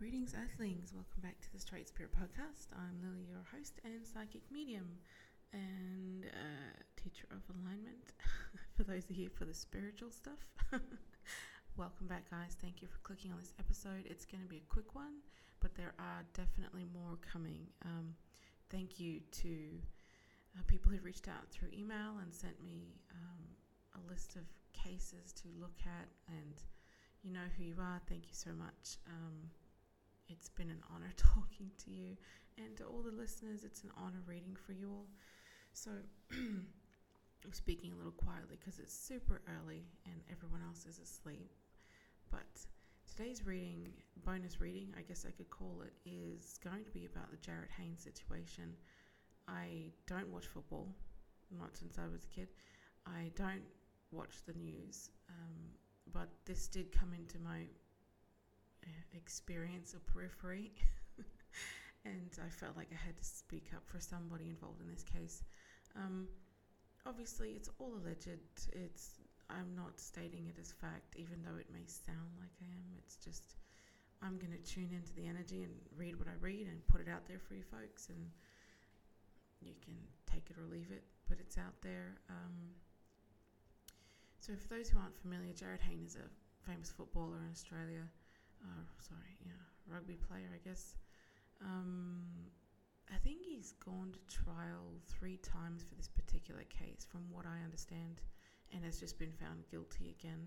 Greetings, Earthlings. Welcome back to the Straight Spirit Podcast. I'm Lily, your host and psychic medium and uh, teacher of alignment. for those who are here for the spiritual stuff, welcome back, guys. Thank you for clicking on this episode. It's going to be a quick one, but there are definitely more coming. Um, thank you to uh, people who've reached out through email and sent me um, a list of cases to look at and you know who you are. Thank you so much. Um, it's been an honor talking to you, and to all the listeners, it's an honor reading for you all. So, I'm speaking a little quietly because it's super early and everyone else is asleep. But today's reading, bonus reading, I guess I could call it, is going to be about the Jarryd Hayne's situation. I don't watch football, not since I was a kid. I don't watch the news. Um, but this did come into my experience or periphery. and I felt like I had to speak up for somebody involved in this case. Um, obviously, it's all alleged. It's I'm not stating it as fact, even though it may sound like I am. It's just I'm going to tune into the energy and read what I read and put it out there for you folks, and you can take it or leave it. But it's out there. Um, so, for those who aren't familiar, Jarryd Hayne is a famous footballer in Australia. Uh, sorry, yeah, rugby player, I guess. Um, I think he's gone to trial three times for this particular case, from what I understand, and has just been found guilty again.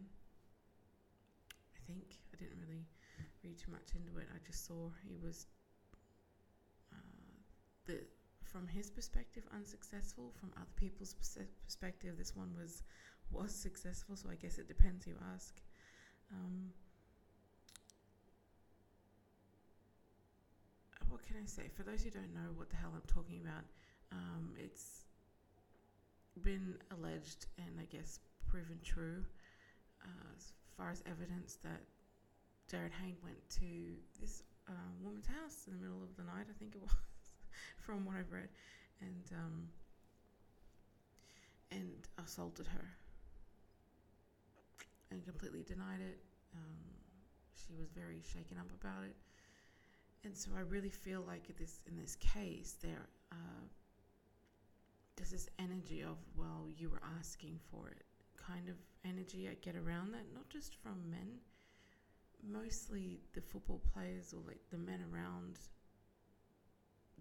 I think I didn't really read too much into it. I just saw he was uh, the from his perspective unsuccessful. From other people's perspective, this one was was successful. So I guess it depends who you ask. Um, what can I say? For those who don't know what the hell I'm talking about, um, it's been alleged and I guess proven true uh, as far as evidence that Jarryd Hayne went to this uh, woman's house in the middle of the night, I think it was, from what I've read, and um, and assaulted her and completely denied it. Um, she was very shaken up about it, and so I really feel like this in this case there uh, there's this energy of well you were asking for it kind of energy I get around that not just from men mostly the football players or like the men around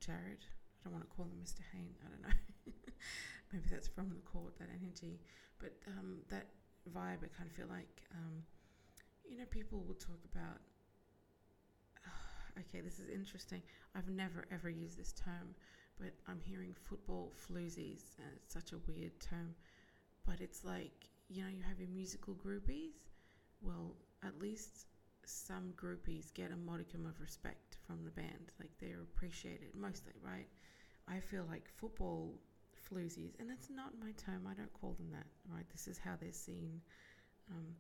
Jarryd I don't want to call him Mr. Hayne I don't know maybe that's from the court that energy but um, that vibe, I kind of feel like, um, you know, people will talk about. Okay, this is interesting. I've never ever used this term, but I'm hearing football floozies, and it's such a weird term. But it's like, you know, you have your musical groupies. Well, at least some groupies get a modicum of respect from the band. Like they're appreciated mostly, right? I feel like football floozies, and that's not my term. I don't call them that, right? This is how they're seen. Um,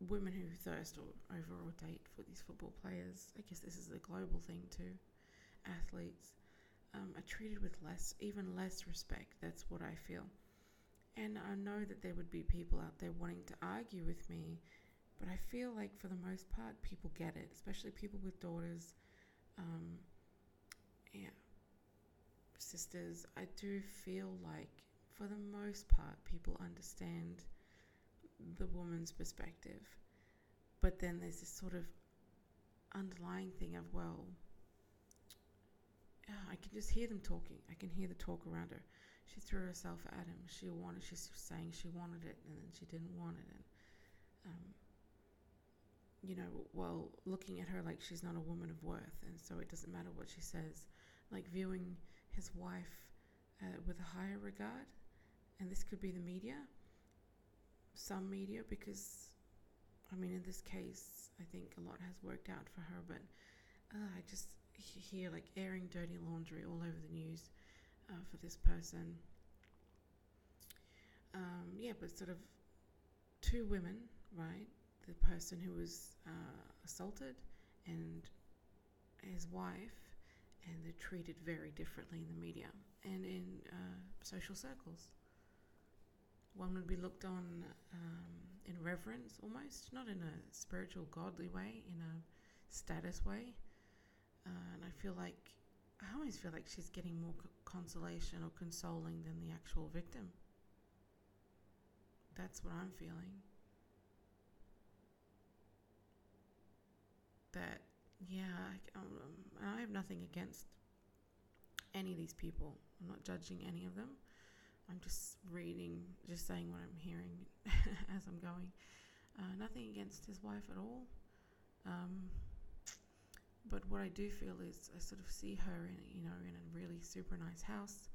women who thirst or over or date for these football players. I guess this is a global thing too. Athletes um, are treated with less, even less respect. That's what I feel. And I know that there would be people out there wanting to argue with me, but I feel like for the most part, people get it, especially people with daughters. Um, yeah, sisters, I do feel like for the most part, people understand the woman's perspective. But then there's this sort of underlying thing of, well, I can just hear them talking. I can hear the talk around her. She threw herself at him. She wanted, she's saying she wanted it and then she didn't want it. And, um, you know, well, looking at her like she's not a woman of worth. And so it doesn't matter what she says. Like viewing his wife uh, with a higher regard, and this could be the media, some media, because I mean, in this case, I think a lot has worked out for her, but uh, I just hear like airing dirty laundry all over the news uh, for this person. Um, yeah, but sort of two women, right? The person who was uh, assaulted and his wife and they're treated very differently in the media and in uh, social circles. One would be looked on um, in reverence almost, not in a spiritual, godly way, in a status way. Uh, and I feel like, I always feel like she's getting more co- consolation or consoling than the actual victim. That's what I'm feeling. That, yeah, I, um, I have nothing against any of these people. I'm not judging any of them. I'm just reading, just saying what I'm hearing as I'm going. Uh, nothing against his wife at all. Um, but what I do feel is I sort of see her in, you know, in a really super nice house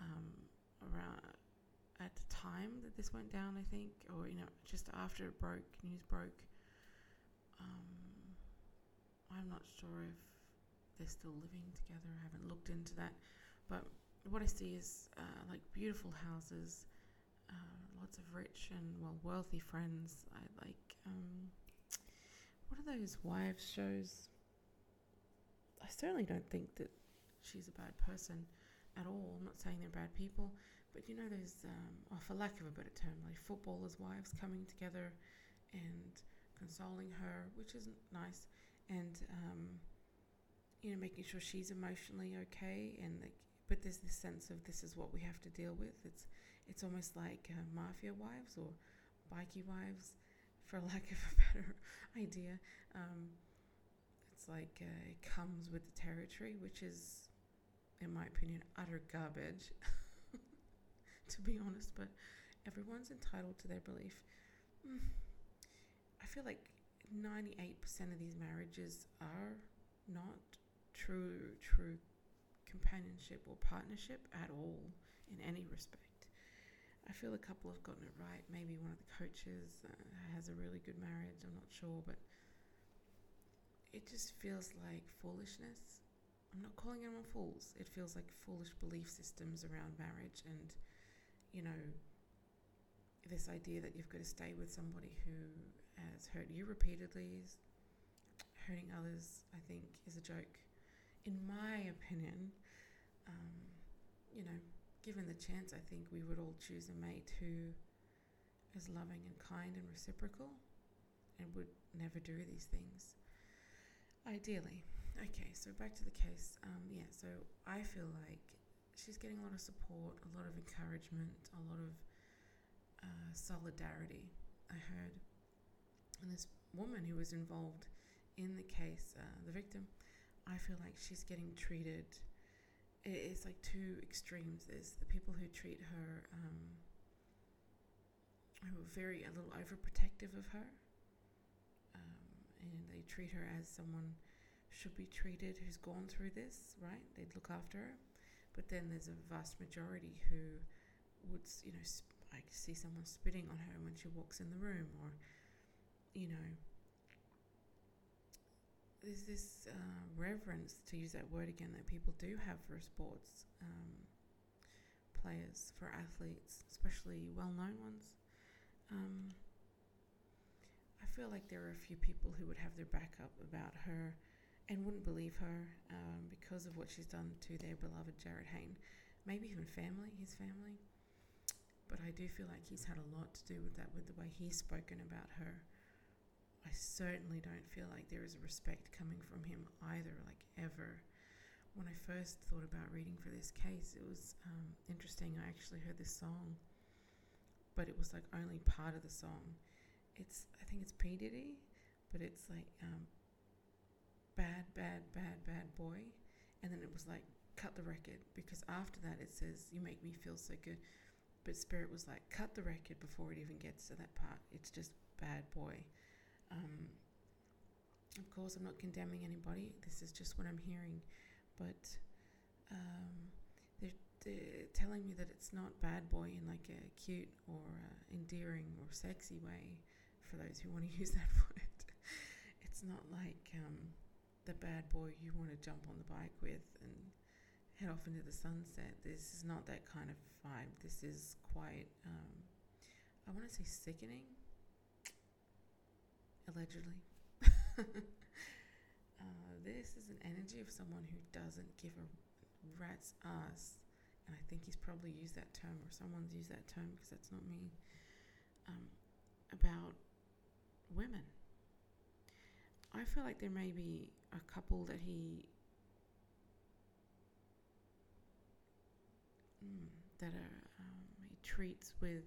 um, around at the time that this went down, I think, or you know, just after it broke, news broke. Um, I'm not sure if they're still living together. I haven't looked into that, but what I see is uh, like beautiful houses, uh, lots of rich and well wealthy friends. I like um, what are those wives shows? I certainly don't think that she's a bad person at all. I'm not saying they're bad people, but you know those, um, oh, for lack of a better term, like footballers' wives coming together and consoling her, which is nice, and um, you know making sure she's emotionally okay and like but there's this sense of this is what we have to deal with. It's it's almost like uh, mafia wives or bikey wives, for lack of a better idea. Um, it's like uh, it comes with the territory, which is, in my opinion, utter garbage. to be honest, but everyone's entitled to their belief. Mm. I feel like 98% of these marriages are not true, true companionship or partnership at all in any respect. I feel a couple have gotten it right. Maybe one of the coaches uh, has a really good marriage. I'm not sure, but it just feels like foolishness. I'm not calling anyone fools. It feels like foolish belief systems around marriage and, you know, this idea that you've got to stay with somebody who has hurt you repeatedly, hurting others, I think, is a joke. In my opinion, um, you know, given the chance, I think we would all choose a mate who is loving and kind and reciprocal and would never do these things. Ideally. Okay, so back to the case. Um, yeah, so I feel like she's getting a lot of support, a lot of encouragement, a lot of uh, solidarity, I heard. And this woman who was involved in the case, uh, the victim, I feel like she's getting treated it's like two extremes. There's the people who treat her, um, who are very a little overprotective of her, um, and they treat her as someone should be treated who's gone through this, right? They'd look after her. But then there's a vast majority who would, you know, sp- I see someone spitting on her when she walks in the room, or, you know, there's this uh, reverence, to use that word again, that people do have for sports um, players, for athletes, especially well known ones. Um, I feel like there are a few people who would have their back up about her and wouldn't believe her um, because of what she's done to their beloved Jarryd Hayne. Maybe even family, his family. But I do feel like he's had a lot to do with that, with the way he's spoken about her. I certainly don't feel like there is respect coming from him either, like ever. When I first thought about reading for this case, it was um, interesting. I actually heard this song, but it was like only part of the song. It's, I think it's P. Diddy, but it's like um, bad, bad, bad, bad boy. And then it was like, cut the record, because after that it says, You make me feel so good. But Spirit was like, cut the record before it even gets to that part. It's just bad boy. Um, of course, I'm not condemning anybody. This is just what I'm hearing, but um, they're, they're, telling me that it's not bad boy in like a cute or uh, endearing or sexy way. For those who want to use that word, it's not like um, the bad boy you want to jump on the bike with and head off into the sunset. This is not that kind of vibe. This is quite, um, I want to say, sickening allegedly. uh, this is an energy of someone who doesn't give a rat's ass, and I think he's probably used that term, or someone's used that term because that's not me, um, about women. I feel like there may be a couple that he mm, that are um, he treats with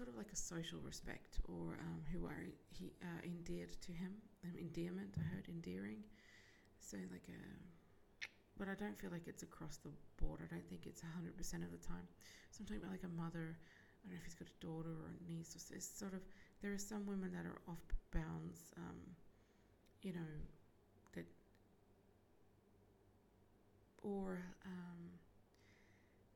sort of like a social respect or um, who are he uh, endeared to him um, endearment I heard endearing so like a but I don't feel like it's across the board. I don't think it's 100% of the time. So I'm talking about like a mother, I don't know if he's got a daughter or a niece, or it's sort of, there are some women that are off bounds, um, you know, that, or um,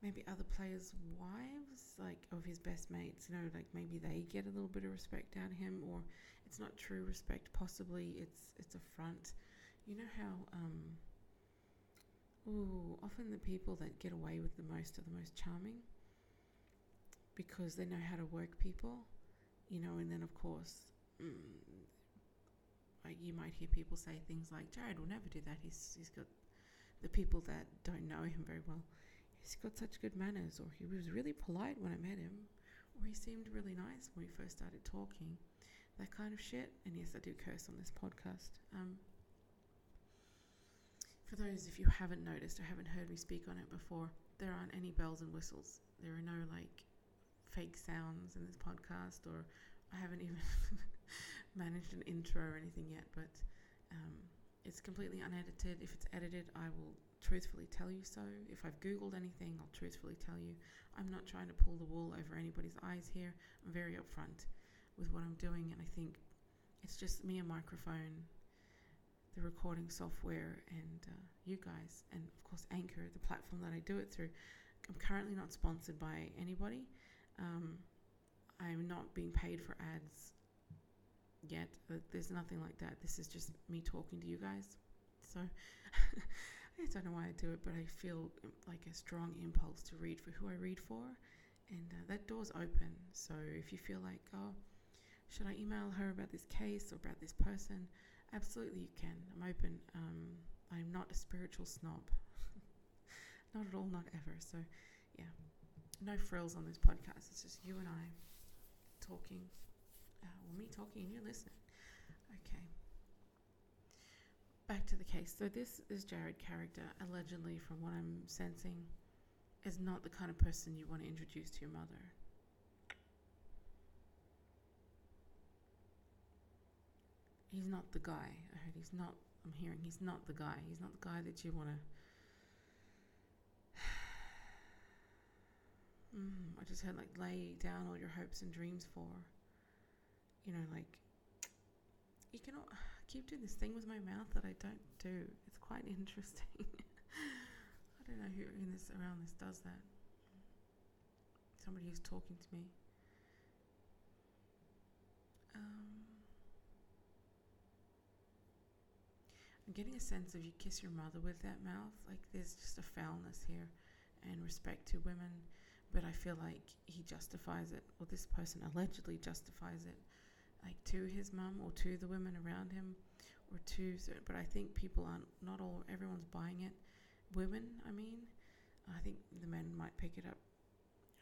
maybe other players' wives, like of his best mates, you know, like maybe they get a little bit of respect out of him, or it's not true respect, possibly it's it's a front. You know how um, Ooh, often the people that get away with the most are the most charming because they know how to work people, you know, and then of course, mm, like you might hear people say things like, Jarryd will never do that. He's, he's got the people that don't know him very well. He's got such good manners, or he was really polite when I met him, or he seemed really nice when we first started talking. That kind of shit. And yes, I do curse on this podcast. Um, for those if you haven't noticed or haven't heard me speak on it before, there aren't any bells and whistles. There are no like fake sounds in this podcast, or I haven't even managed an intro or anything yet. But um, it's completely unedited. If it's edited, I will truthfully tell you so. If I've Googled anything, I'll truthfully tell you. I'm not trying to pull the wool over anybody's eyes here. I'm very upfront with what I'm doing, and I think it's just me a microphone the recording software and uh, you guys, and of course Anchor, the platform that I do it through. I'm currently not sponsored by anybody. Um, I'm not being paid for ads yet. There's nothing like that. This is just me talking to you guys. So I don't know why I do it, but I feel like a strong impulse to read for who I read for, and uh, that door's open. So if you feel like, oh, should I email her about this case or about this person? Absolutely, you can. I'm open. Um, I'm not a spiritual snob. not at all, not ever. So, yeah, no frills on this podcast. It's just you and I talking. Uh, well, me talking and you listening. Okay. Back to the case. So, this is Jarryd character, allegedly, from what I'm sensing, is not the kind of person you want to introduce to your mother. he's not the guy. I heard he's not. I'm hearing he's not the guy. He's not the guy that you want to. Mm, I just heard like lay down all your hopes and dreams for. You know, like you can I keep doing this thing with my mouth that I don't do. It's quite interesting. I don't know who in this around this does that. Somebody who's talking to me. Um, I'm getting a sense of you kiss your mother with that mouth. Like there's just a foulness here and respect to women. But I feel like he justifies it, or this person allegedly justifies it, like to his mum or to the women around him, or to. But I think people aren't, not all, everyone's buying it. Women, I mean, I think the men might pick it up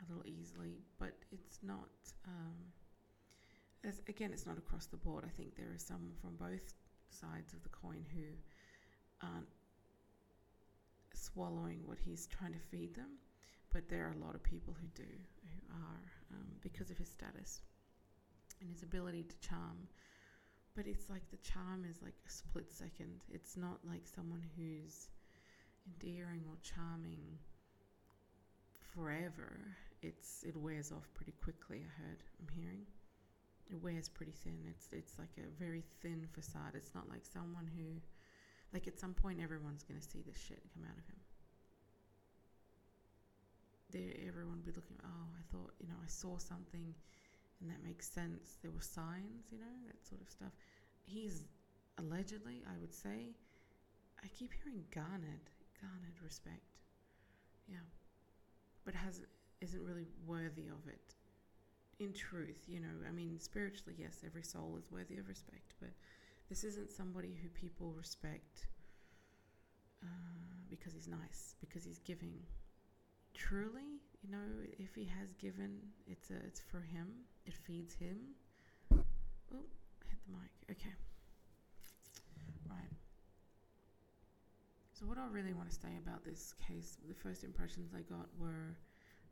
a little easily, but it's not. Um, as, again, it's not across the board. I think there are some from both sides of the coin who aren't swallowing what he's trying to feed them, but there are a lot of people who do, who are, um, because of his status and his ability to charm. But it's like the charm is like a split second. It's not like someone who's endearing or charming forever. It's it wears off pretty quickly. I heard. I'm hearing it wears pretty thin. It's it's like a very thin facade. It's not like someone who, like at some point, everyone's gonna see this shit come out of him. There, everyone be looking. Oh, I thought you know I saw something, and that makes sense. There were signs, you know, that sort of stuff. He's allegedly, I would say, I keep hearing garnered, garnered respect. Yeah, but has isn't really worthy of it in truth, you know, I mean, spiritually, yes, every soul is worthy of respect, but this isn't somebody who people respect uh, because he's nice, because he's giving. Truly, you know, if he has given, it's a, it's for him. It feeds him. Oh, hit the mic. Okay. Right. So what I really want to say about this case, the first impressions I got were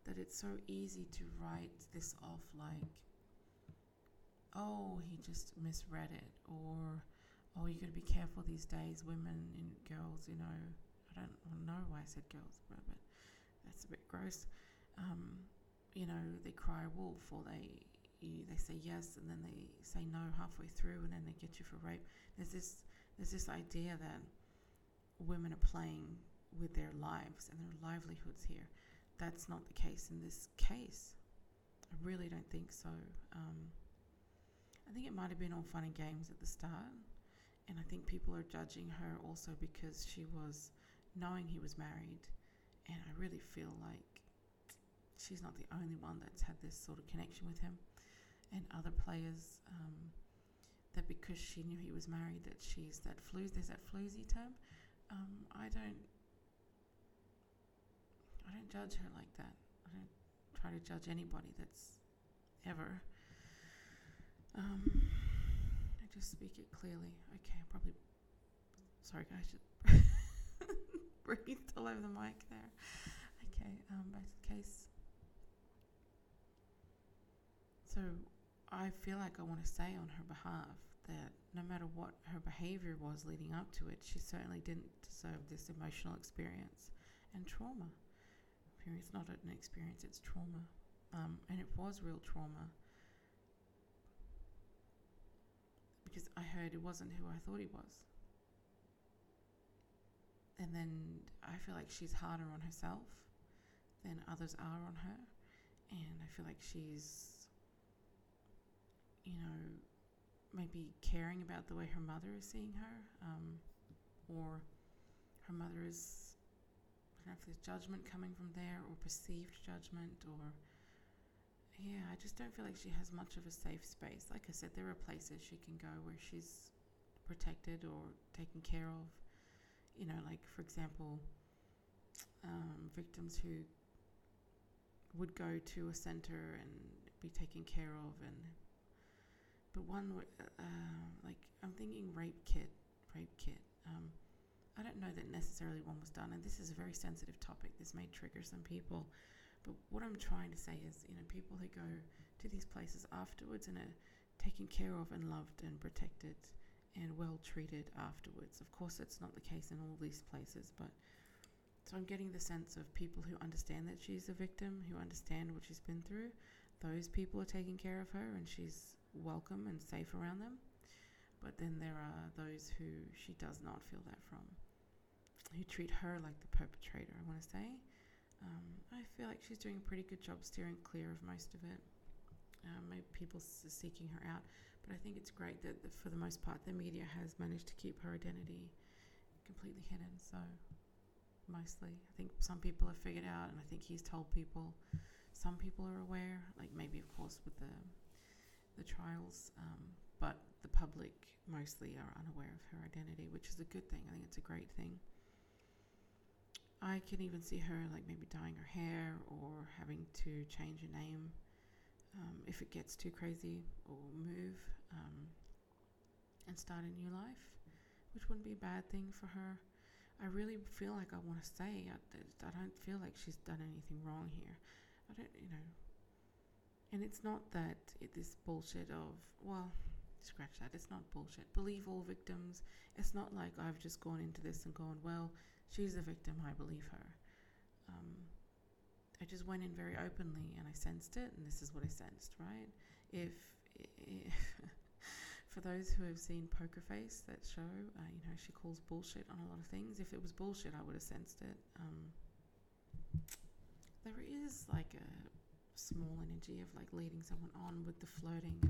that it's so easy to write this off like, oh, he just misread it, or oh, you got to be careful these days, women and girls, you know. I don't know why I said girls, but, but that's a bit gross. Um, you know, they cry wolf, or they you, they say yes and then they say no halfway through, and then they get you for rape. There's this there's this idea that women are playing with their lives and their livelihoods here. That's not the case in this case. I really don't think so. Um, I think it might have been all fun and games at the start, and I think people are judging her also because she was knowing he was married, and I really feel like she's not the only one that's had this sort of connection with him, and other players. Um, that because she knew he was married, that she's that floozy. There's that floozy term. Um, I don't. I don't judge her like that. I don't try to judge anybody that's ever. Um, I just speak it clearly. Okay, probably. Sorry, guys. breathed all over the mic there. Okay, um, back to the case. So I feel like I want to say on her behalf that no matter what her behavior was leading up to it, she certainly didn't deserve this emotional experience and trauma. It's not an experience, it's trauma. Um, and it was real trauma. Because I heard it wasn't who I thought he was and then I feel like she's harder on herself than others are on her, and I feel like she's, you know, maybe caring about the way her mother is seeing her, um, or her mother is. I there's judgment coming from there, or perceived judgment, or yeah, I just don't feel like she has much of a safe space. Like I said, there are places she can go where she's protected or taken care of you know, like for example, um, victims who would go to a center and be taken care of, and but one uh, like I'm thinking rape kit, rape kit. Um, I don't know that necessarily one was done, and this is a very sensitive topic. This may trigger some people, but what I'm trying to say is, you know, people who go to these places afterwards and are taken care of and loved and protected and well treated afterwards. Of course, that's not the case in all these places, but so I'm getting the sense of people who understand that she's a victim, who understand what she's been through. Those people are taking care of her and she's welcome and safe around them. But then there are those who she does not feel that from, who treat her like the perpetrator, I want to say. Um, I feel like she's doing a pretty good job steering clear of most of it. Um, maybe people seeking her out. But I think it's great that, for the most part, the media has managed to keep her identity completely hidden. So, mostly, I think some people have figured out, and I think he's told people. Some people are aware, like maybe, of course, with the the trials, um, but the public mostly are unaware of her identity, which is a good thing. I think it's a great thing. I can even see her like maybe dyeing her hair or having to change her name um, if it gets too crazy or move um, and start a new life, which wouldn't be a bad thing for her. I really feel like I want to say I, I don't feel like she's done anything wrong here. I don't, you know. And it's not that it, this bullshit of, well, scratch that. It's not bullshit. Believe all victims. It's not like I've just gone into this and gone, well, she's a victim. I believe her. Um, I just went in very openly and I sensed it, and this is what I sensed, right? If, if for those who have seen Poker Face, that show, uh, you know, she calls bullshit on a lot of things. If it was bullshit, I would have sensed it. Um, there is like a small energy of like leading someone on with the flirting,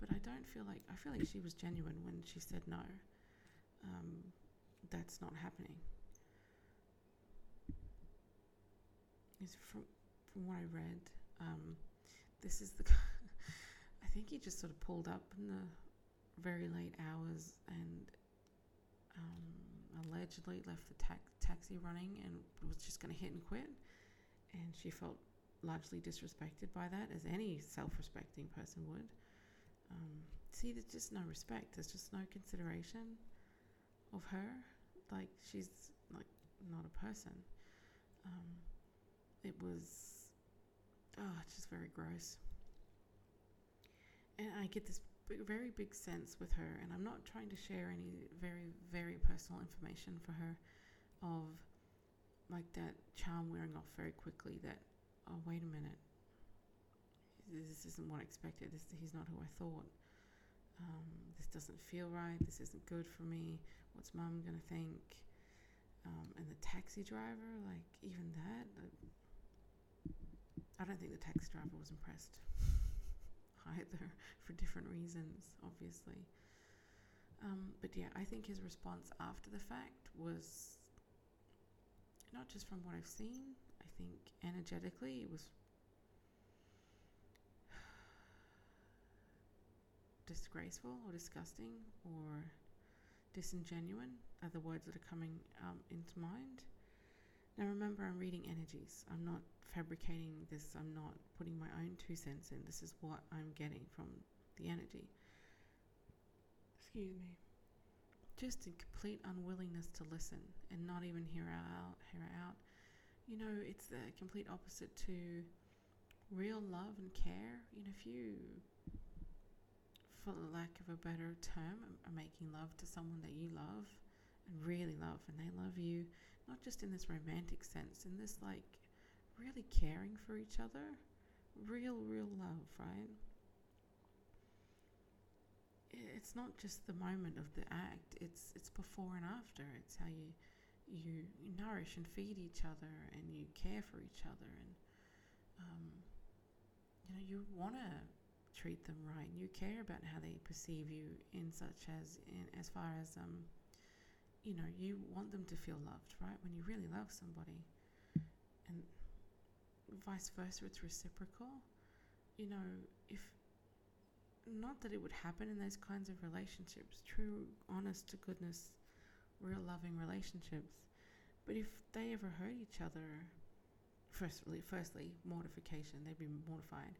but I don't feel like I feel like she was genuine when she said no. Um, that's not happening. is from from what I read. Um, this is the. I think he just sort of pulled up in the very late hours and um, allegedly left the ta- taxi running and was just going to hit and quit. And she felt largely disrespected by that, as any self-respecting person would. Um, see, there's just no respect. There's just no consideration of her. Like she's like not a person. Um, it was, oh, it's just very gross. And I get this big, very big sense with her, and I'm not trying to share any very, very personal information for her of like that charm wearing off very quickly. That, oh, wait a minute, this isn't what I expected. This, he's not who I thought. Um, this doesn't feel right. This isn't good for me. What's mum gonna think? Um, and the taxi driver, like even that, uh, I don't think the taxi driver was impressed either for different reasons, obviously. Um, but yeah, I think his response after the fact was not just from what I've seen, I think energetically it was disgraceful or disgusting or disingenuine are the words that are coming um, into mind. Now, remember, I'm reading energies. I'm not fabricating this. I'm not putting my own two cents in. This is what I'm getting from the energy. Excuse me. Just a complete unwillingness to listen and not even hear out. Hear out. You know, it's the complete opposite to real love and care. You know, if you for lack of a better term, are making love to someone that you love and really love, and they love you, not just in this romantic sense, in this like really caring for each other, real, real love, right? It's not just the moment of the act; it's it's before and after. It's how you you, nourish and feed each other, and you care for each other, and um, you know you want to treat them right. and You care about how they perceive you in such as in as far as um you know, you want them to feel loved, right? When you really love somebody. And vice versa, it's reciprocal. You know, if not that it would happen in those kinds of relationships, true, honest to goodness, real loving relationships. But if they ever hurt each other, firstly, firstly, mortification, they'd be mortified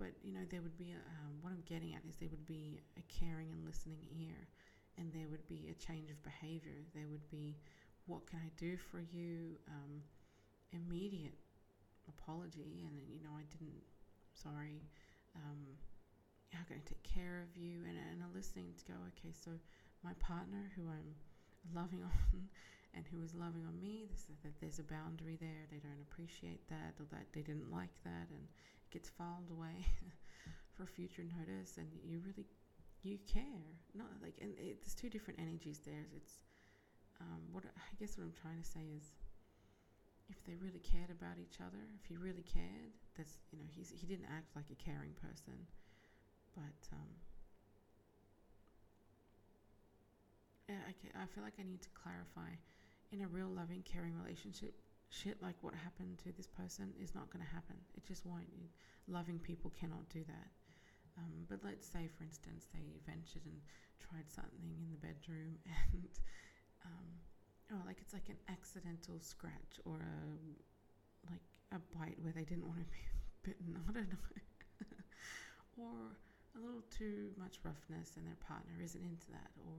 but you know there would be a, um, what I'm getting at is there would be a caring and listening ear, and there would be a change of behavior. There would be, what can I do for you? Um, immediate apology, and you know I didn't. Sorry. Um, how can I take care of you? And, and a listening to go, okay, so my partner who I'm loving on and who is loving on me, that there's a boundary there. They don't appreciate that or that they didn't like that. And it gets filed away for future notice and you really you care not like and it, there's two different energies there it's um, what i guess what i'm trying to say is if they really cared about each other if he really cared that's you know he's he didn't act like a caring person but um, I, I feel like I need to clarify in a real loving, caring relationship, shit like what happened to this person is not going to happen. It just won't. Loving people cannot do that. Um, but let's say, for instance, they ventured and tried something in the bedroom and, um, oh, like it's like an accidental scratch or a, like a bite where they didn't want to be bitten. I don't know. or a little too much roughness and their partner isn't into that or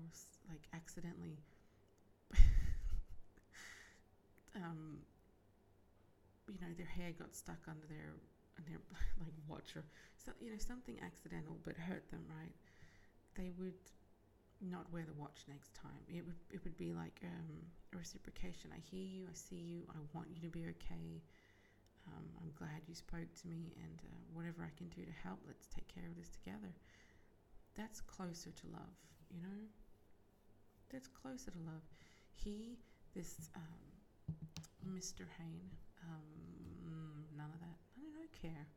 like accidentally um, you know, their hair got stuck under their their like watch or so, you know something accidental but hurt them, right? They would not wear the watch next time. It would it would be like um, a reciprocation. I hear you, I see you, I want you to be okay. Um, I'm glad you spoke to me, and uh, whatever I can do to help, let's take care of this together. That's closer to love, you know. That's closer to love. He, this um, Mr. Hayne, um, none of that. I don't care.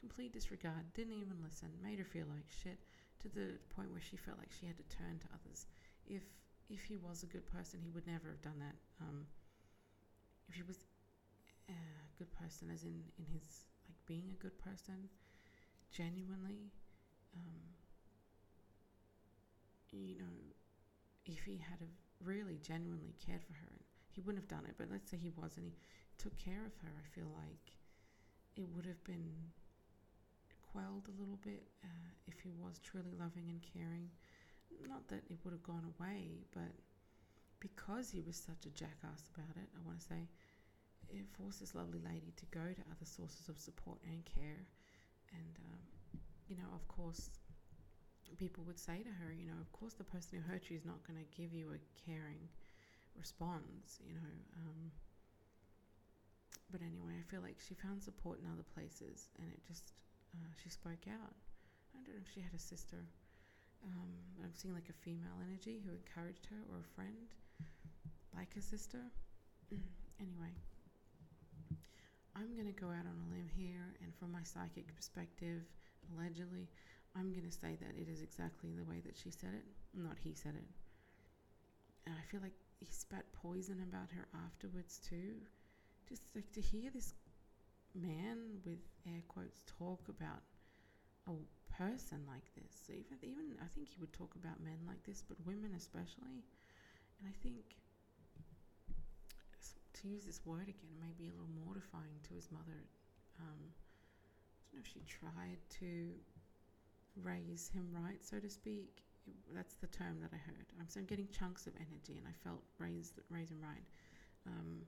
Complete disregard. Didn't even listen. Made her feel like shit to the point where she felt like she had to turn to others. If if he was a good person, he would never have done that. Um, if he was a good person, as in in his like being a good person, genuinely, um, you know, if he had have really genuinely cared for her, and he wouldn't have done it. But let's say he was, and he took care of her, I feel like it would have been quelled a little bit uh, if he was truly loving and caring. Not that it would have gone away, but because he was such a jackass about it, I want to say, it forced this lovely lady to go to other sources of support and care. And, um, you know, of course, people would say to her, you know, of course, the person who hurt you is not going to give you a caring response, you know. Um, but anyway, I feel like she found support in other places, and it just uh, she spoke out. I don't know if she had a sister. Um, I'm seeing like a female energy who encouraged her, or a friend, like a sister. anyway, I'm gonna go out on a limb here, and from my psychic perspective, allegedly, I'm gonna say that it is exactly the way that she said it, not he said it. And I feel like he spat poison about her afterwards too just like to hear this man with air quotes talk about a person like this. Even even I think he would talk about men like this, but women especially. And I think use this word again it may be a little mortifying to his mother. Um, I don't know if she tried to raise him right, so to speak. It, that's the term that I heard. I'm so I'm getting chunks of energy, and I felt raised raise him right. Um,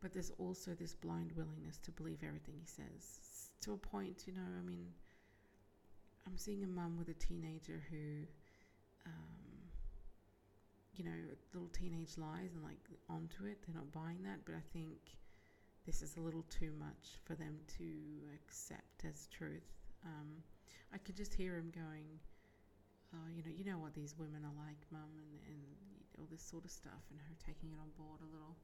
but there's also this blind willingness to believe everything he says to a point, you know. I mean, I'm seeing a mum with a teenager who, um, you know, little teenage lies and like onto it. They're not buying that, but I think this is a little too much for them to accept as truth. Um, I could just hear him going, oh, you know, you know what these women are like, mum, and, and all this sort of stuff, and her taking it on board a little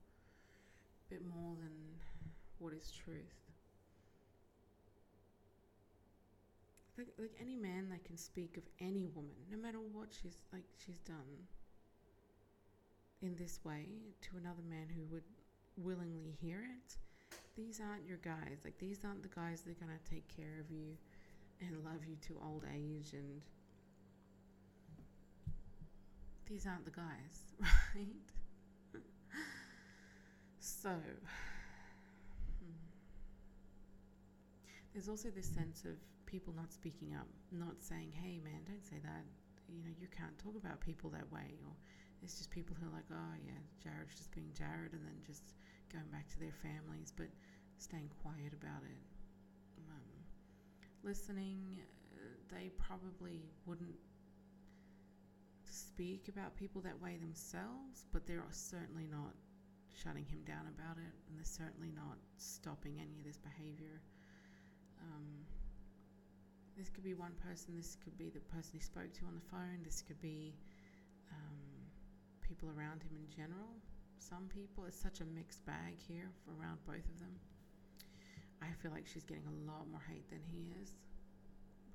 bit more than what is truth. Like, like any man that can speak of any woman, no matter what she's like she's done in this way to another man who would willingly hear it, these aren't your guys. Like these aren't the guys that are gonna take care of you and love you to old age and these aren't the guys, right? So, hmm. there's also this sense of people not speaking up, not saying, hey man, don't say that. You know, you can't talk about people that way. Or it's just people who are like, oh yeah, Jarryd's just being Jarryd and then just going back to their families, but staying quiet about it. Um, listening, uh, they probably wouldn't speak about people that way themselves, but they're certainly not shutting him down about it, and they're certainly not stopping any of this behavior. Um, this could be one person, this could be the person he spoke to on the phone, this could be um, people around him in general. Some people, it's such a mixed bag here for around both of them. I feel like she's getting a lot more hate than he is,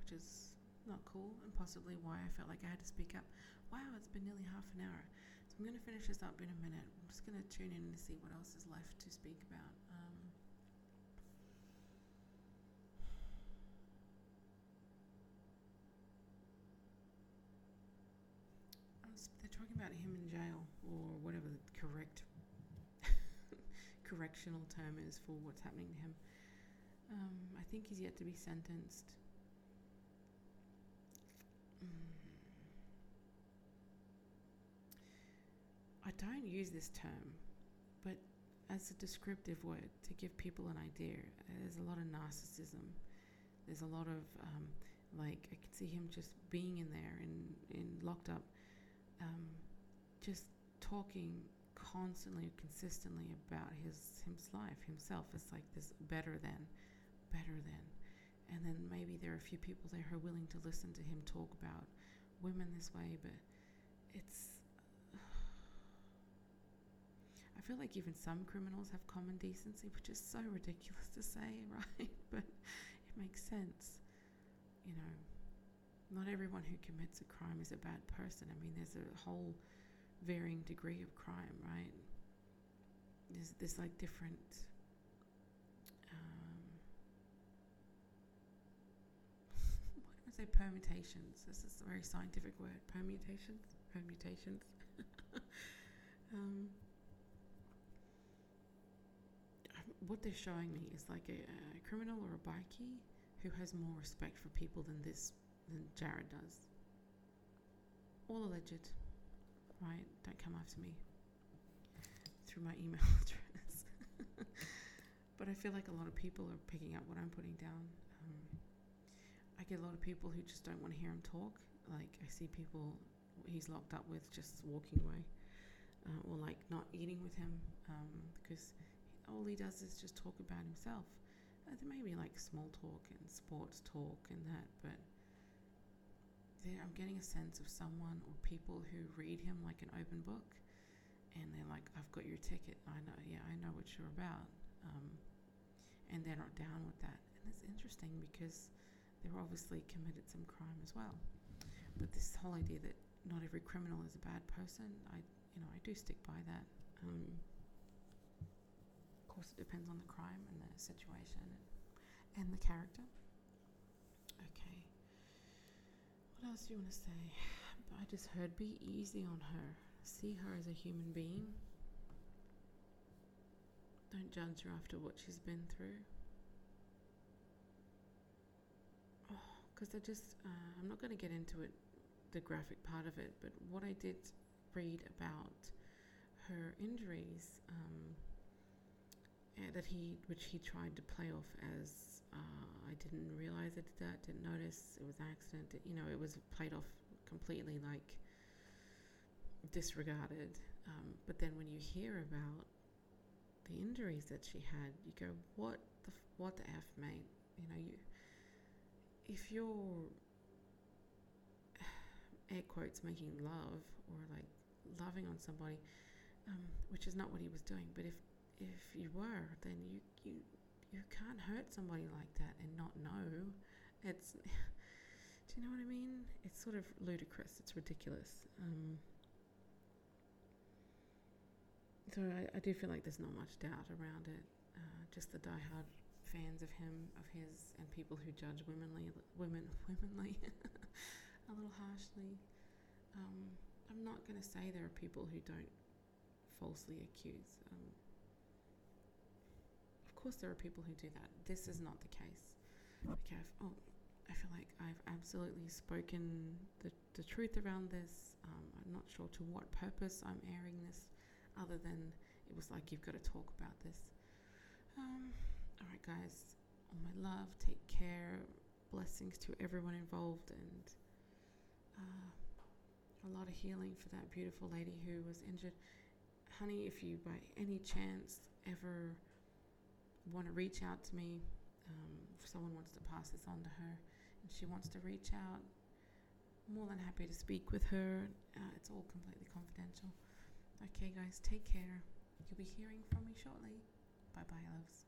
which is not cool, and possibly why I felt like I had to speak up. Wow, it's been nearly half an hour. So I'm going to finish this up in a minute. I'm just going to tune in to see what else is left to speak about. Um, they're talking about him in jail or whatever the correct correctional term is for what's happening to him. Um, I think he's yet to be sentenced. Mm. I don't use this term, but as a descriptive word to give people an idea. There's a lot of narcissism. There's a lot of um, like I can see him just being in there and in locked up, um, just talking constantly, consistently about his his life, himself. It's like this better than, better than, and then maybe there are a few people there who are willing to listen to him talk about women this way, but it's I feel like even some criminals have common decency, which is so ridiculous to say, right? but it makes sense. You know, not everyone who commits a crime is a bad person. I mean, there's a whole varying degree of crime, right? There's, there's like different. Um, say? Permutations. This is a very scientific word. Permutations. Permutations. um, what they're showing me is like a, a criminal or a bikie who has more respect for people than this than Jarryd does. All alleged, right? Don't come after me through my email address. but I feel like a lot of people are picking up what I'm putting down. Um, I get a lot of people who just don't want to hear him talk. Like I see people he's locked up with just walking away, uh, or like not eating with him um, because all he does is just talk about himself. Uh, there may be like small talk and sports talk and that, but there I'm getting a sense of someone or people who read him like an open book, and they're like, "I've got your ticket. I know, yeah, I know what you're about," um, and they're not down with that. And it's interesting because they're obviously committed some crime as well. But this whole idea that not every criminal is a bad person, I, you know, I do stick by that. Um, of course, it depends on the crime and the situation and, and the character. Okay. What else do you want to say? I just heard be easy on her. See her as a human being. Don't judge her after what she's been through. Because oh, I just, uh, I'm not going to get into it the graphic part of it, but what I did read about her injuries um, eh, that he, which he tried to play off as uh, I didn't realize it did that, didn't notice it was an accident. You know, it was played off completely like disregarded. Um, but then when you hear about the injuries that she had, you go, "What the what the f, mate?" You know, you if you're air quotes making love or like loving on somebody, um, which is not what he was doing. But if if you were, then you you you can't hurt somebody like that and not know. It's do you know what I mean? It's sort of ludicrous. It's ridiculous. Um, so I, I do feel like there's not much doubt around it. Uh, just the diehard fans of him, of his, and people who judge womanly, women, womanly. a little harshly. Um, I'm not going to say there are people who don't falsely accuse. Um, course, there are people who do that. This is not the case. Okay, I've, oh, I feel like I've absolutely spoken the, the truth around this. Um, I'm not sure to what purpose I'm airing this, other than it was like you've got to talk about this. Um, all right, guys. All my love. Take care. Blessings to everyone involved, and uh, a lot of healing for that beautiful lady who was injured. Honey, if you by any chance ever want to reach out to me, um, if someone wants to pass this on to her and she wants to reach out, more than happy to speak with her. Uh, it's all completely confidential. Okay, guys, take care. You'll be hearing from me shortly. Bye bye, loves.